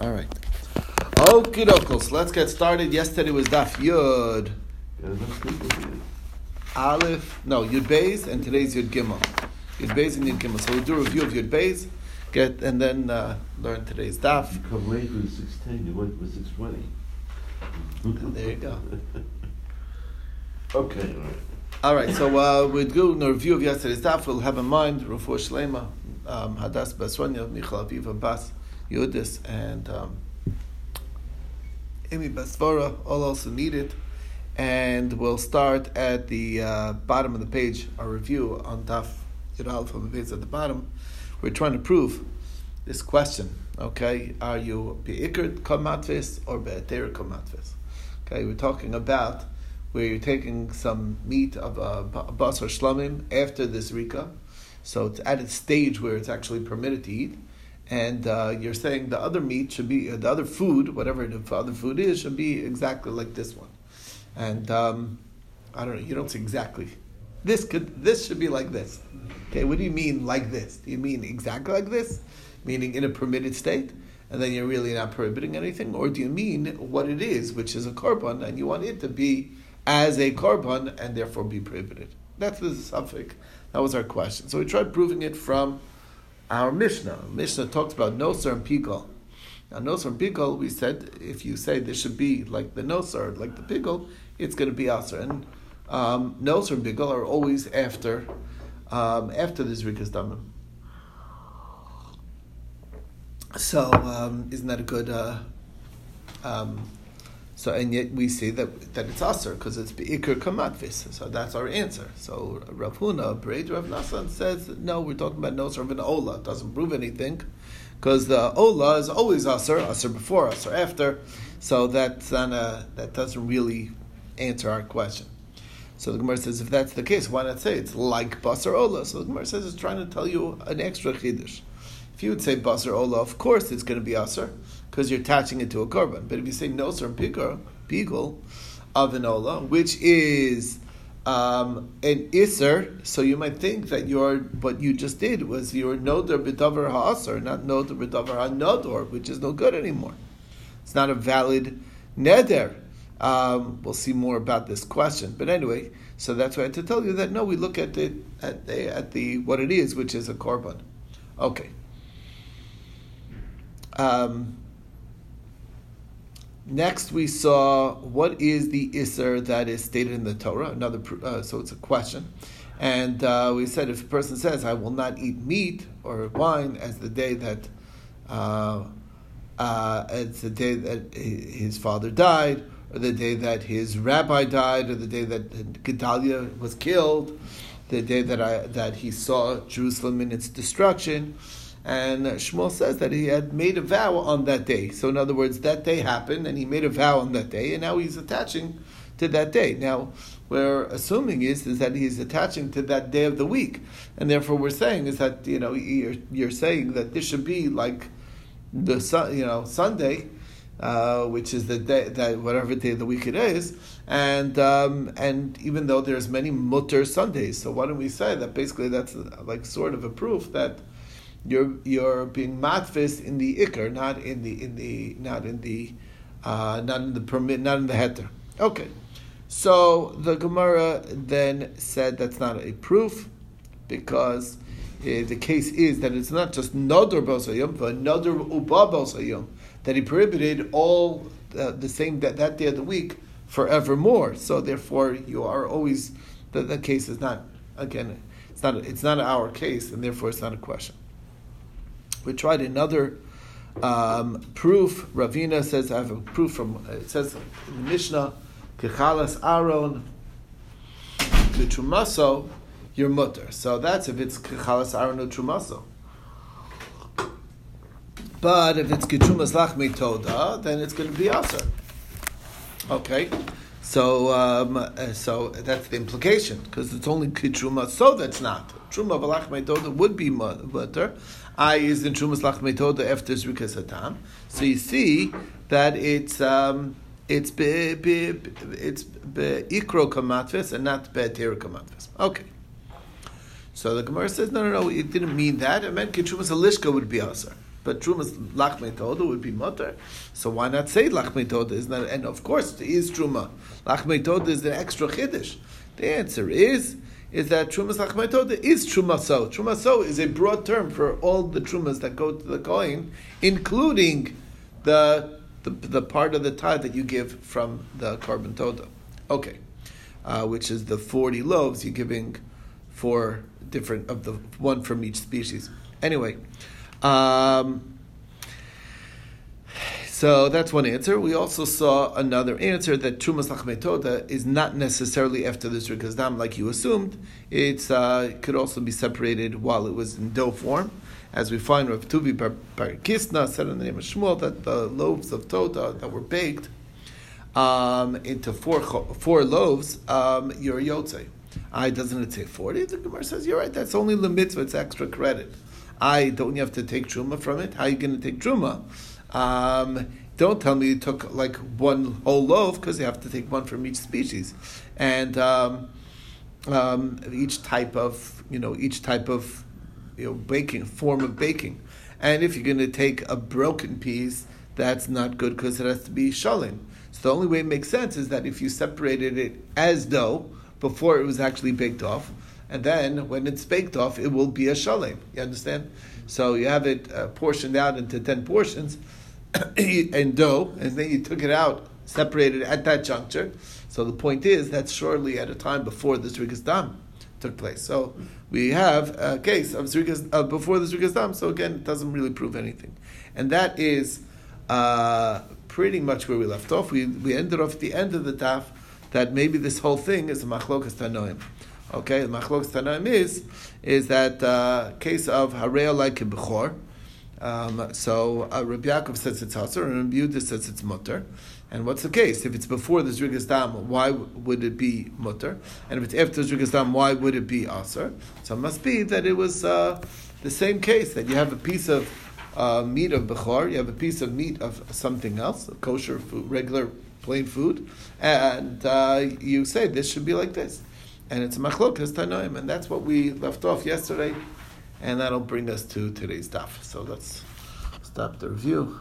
All right. Okie dokie. Let's get started. Yesterday was Daf Yud. Aleph. No, Yud Beis, and today's Yud Gimel. Yud Beis and Yud Gimel. So we'll do a review of Yud Beis, get and then uh, learn today's Daf. You come late with six ten. You went with six twenty. There you go. Okay. All right. All right, so uh, we'll do a review of yesterday's daf. We'll have in mind Rufu Shlema, um, Hadas Baswanya, Michal Aviva Bas Yudis, and um, Amy Basvara, all also need it. And we'll start at the uh, bottom of the page, our review on daf Yudal from the page at the bottom. We're trying to prove this question, okay? Are you Be'ikr Kamatvis or Be'eter Kamatvis? Okay, we're talking about where you're taking some meat of a bas or shlamim after this rika, so it's at a stage where it's actually permitted to eat, and uh, you're saying the other meat should be the other food, whatever the other food is, should be exactly like this one, and um, I don't know. You don't say exactly. This could this should be like this. Okay, what do you mean like this? Do you mean exactly like this, meaning in a permitted state? And then you're really not prohibiting anything, or do you mean what it is, which is a korban, and you want it to be as a korban and therefore be prohibited? That's the suffix. That was our question. So we tried proving it from our Mishnah. Mishnah talks about nosar and pigal. Now nosar and pigal, we said if you say this should be like the nosar, like the pigal, it's going to be aser. And um, nosar and pigal are always after um, after the zrikas damim. So um, isn't that a good? Uh, um, so and yet we see that that it's aser because it's beikir kamatvis. So that's our answer. So Rav Huna, Bered Rav Nassan says no. We're talking about nosar of an ola. It doesn't prove anything because the ola is always aser, aser before, aser after. So that's a, that doesn't really answer our question. So the Gemara says, if that's the case, why not say it's like basar ola? So the Gemara says it's trying to tell you an extra chiddush. If you would say basar ola, of course it's going to be aser because you're attaching it to a korban. But if you say nosar and pigul of which is um, an iser, so you might think that your what you just did was your noder b'davar ha'aser, not noder b'davar ha'nodor, which is no good anymore. It's not a valid neder. Um, we'll see more about this question, but anyway, so that's why I had to tell you that no, we look at it at the, at the what it is, which is a korban. Okay. Um, next, we saw what is the iser that is stated in the Torah. Another, uh, so it's a question, and uh, we said if a person says, "I will not eat meat or wine," as the day that uh, uh it's the day that his father died, or the day that his rabbi died, or the day that Gedaliah was killed, the day that I, that he saw Jerusalem in its destruction. And Shmuel says that he had made a vow on that day. So, in other words, that day happened, and he made a vow on that day, and now he's attaching to that day. Now, we're assuming is is that he's attaching to that day of the week, and therefore we're saying is that you know you're, you're saying that this should be like the you know Sunday, uh, which is the day that whatever day of the week it is, and um, and even though there's many mutter Sundays, so why don't we say that basically that's like sort of a proof that you're you're being matfis in the ikr, not in the in the not in the uh, not in the permit, not in the heter. Okay, so the Gemara then said that's not a proof because uh, the case is that it's not just nodar bosayim, but nodar uba bosayim that he prohibited all uh, the same that, that day of the week forevermore. So therefore, you are always the, the case is not again. It's not it's not our case, and therefore it's not a question. We tried another um, proof. Ravina says, I have a proof from, it says in the Mishnah, Kechalas Aaron, Trumaso, your mutter. So that's if it's Kechalas Aaron Trumaso. But if it's Ketrumas Lachmi Toda, then it's going to be Aser. Okay? So, um, so that's the implication, because it's only Ketruma, so that's not. Truma Balachmi Toda would be mutter. I is in Trumas Lachmei Toda after Zrikas Hatam. So you see that it's um, it's be, be, it's ikro kamatvis and not be'atir kamatvis. Okay. So the Gemara says, no, no, no, it didn't mean that. It meant Ketrumas Halishka would be Asar. But trumas lachmei toda would be mutter. So why not say lachmei toda? Isn't that? And of course, it is truma. Lachmei toda is the extra chiddush. The answer is is that trumas lachmei toda is trumaso. Trumaso is a broad term for all the trumas that go to the kohen, including the the, the part of the tithe that you give from the korban toda. Okay, uh, which is the forty loaves you're giving for different of the one from each species. Anyway, um, so that's one answer. We also saw another answer that Trumas Lachmei Toda is not necessarily after the Zrikas Dam like you assumed. It's, uh, it could also be separated while it was in dough form. As we find Rav Tuvi Bar, Bar Kisna said in the name of Shmuel that the loaves of Toda that were baked um, into four, four loaves, um, you're. I doesn't it say forty? The Gemara says you're right. That's only the mitzvah. It's extra credit. I don't you have to take truma from it? How are you going to take truma? Um, don't tell me you took like one whole loaf because you have to take one from each species, and um, um, each type of you know each type of you know baking form of baking. And if you're going to take a broken piece, that's not good because it has to be shalim. So the only way it makes sense is that if you separated it as dough before it was actually baked off, and then when it's baked off, it will be a shalem. You understand? So you have it uh, portioned out into ten portions in dough, and then you took it out, separated at that juncture. So the point is that's surely at a time before the Zrikas Dam took place. So we have a case of Zrikas, uh, before the Zrikas Dam, so again, it doesn't really prove anything. And that is uh, pretty much where we left off. We, we ended off at the end of the daf that maybe this whole thing is a machlokas tanoim. Okay, the machlokas tanaim is is that uh, case of hareo like bechor. Um, so uh, Rabbi Yaakov says it's aser, and Rabbi Yehuda says it's mutter. And what's the case? If it's before the Zrikas Dam, why would it be mutter? And if it's after the Zrikas Dam, why would it be aser? So it must be that it was uh, the same case, that you have a piece of uh, meat of Bechor, you have a piece of meat of something else, kosher food, regular plain food, and uh, you say this should be like this. And it's a machlokas tanoim, and that's what we left off yesterday, and that'll bring us to today's daf. So let's stop the review.